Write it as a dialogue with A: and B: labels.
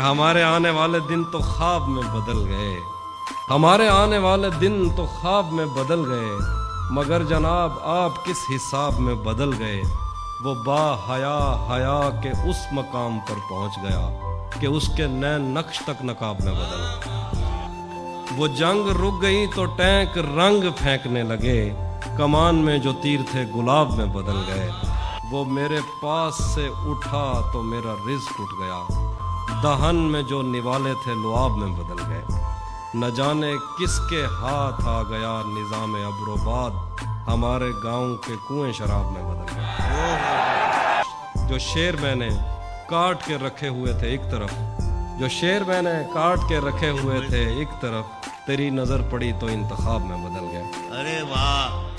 A: ہمارے آنے والے دن تو خواب میں بدل گئے۔ ہمارے آنے والے دن تو خواب میں بدل گئے۔ مگر جناب، آپ کس حساب میں بدل گئے؟ وہ با حیا حیا کے اس مقام پر پہنچ گیا کہ اس کے نین نقش تک نقاب میں بدل۔ وہ جنگ رک گئی تو ٹینک رنگ پھینکنے لگے۔ کمان میں جو تیر تھے گلاب میں بدل گئے۔ وہ میرے پاس سے اٹھا تو میرا رزق اٹھ گیا۔ دہن میں جو نوالے تھے لعاب میں بدل گئے۔ نہ جانے کس کے ہاتھ آ گیا نظام ابروباد ہمارے گاؤں کے کنویں شراب میں بدل گئے۔ جو شیر میں نے کاٹ کے رکھے ہوئے تھے ایک طرف، جو شیر میں نے کاٹ کے رکھے ہوئے تھے ایک طرف، تیری نظر پڑی تو انتخاب میں بدل گئے۔
B: ارے واہ!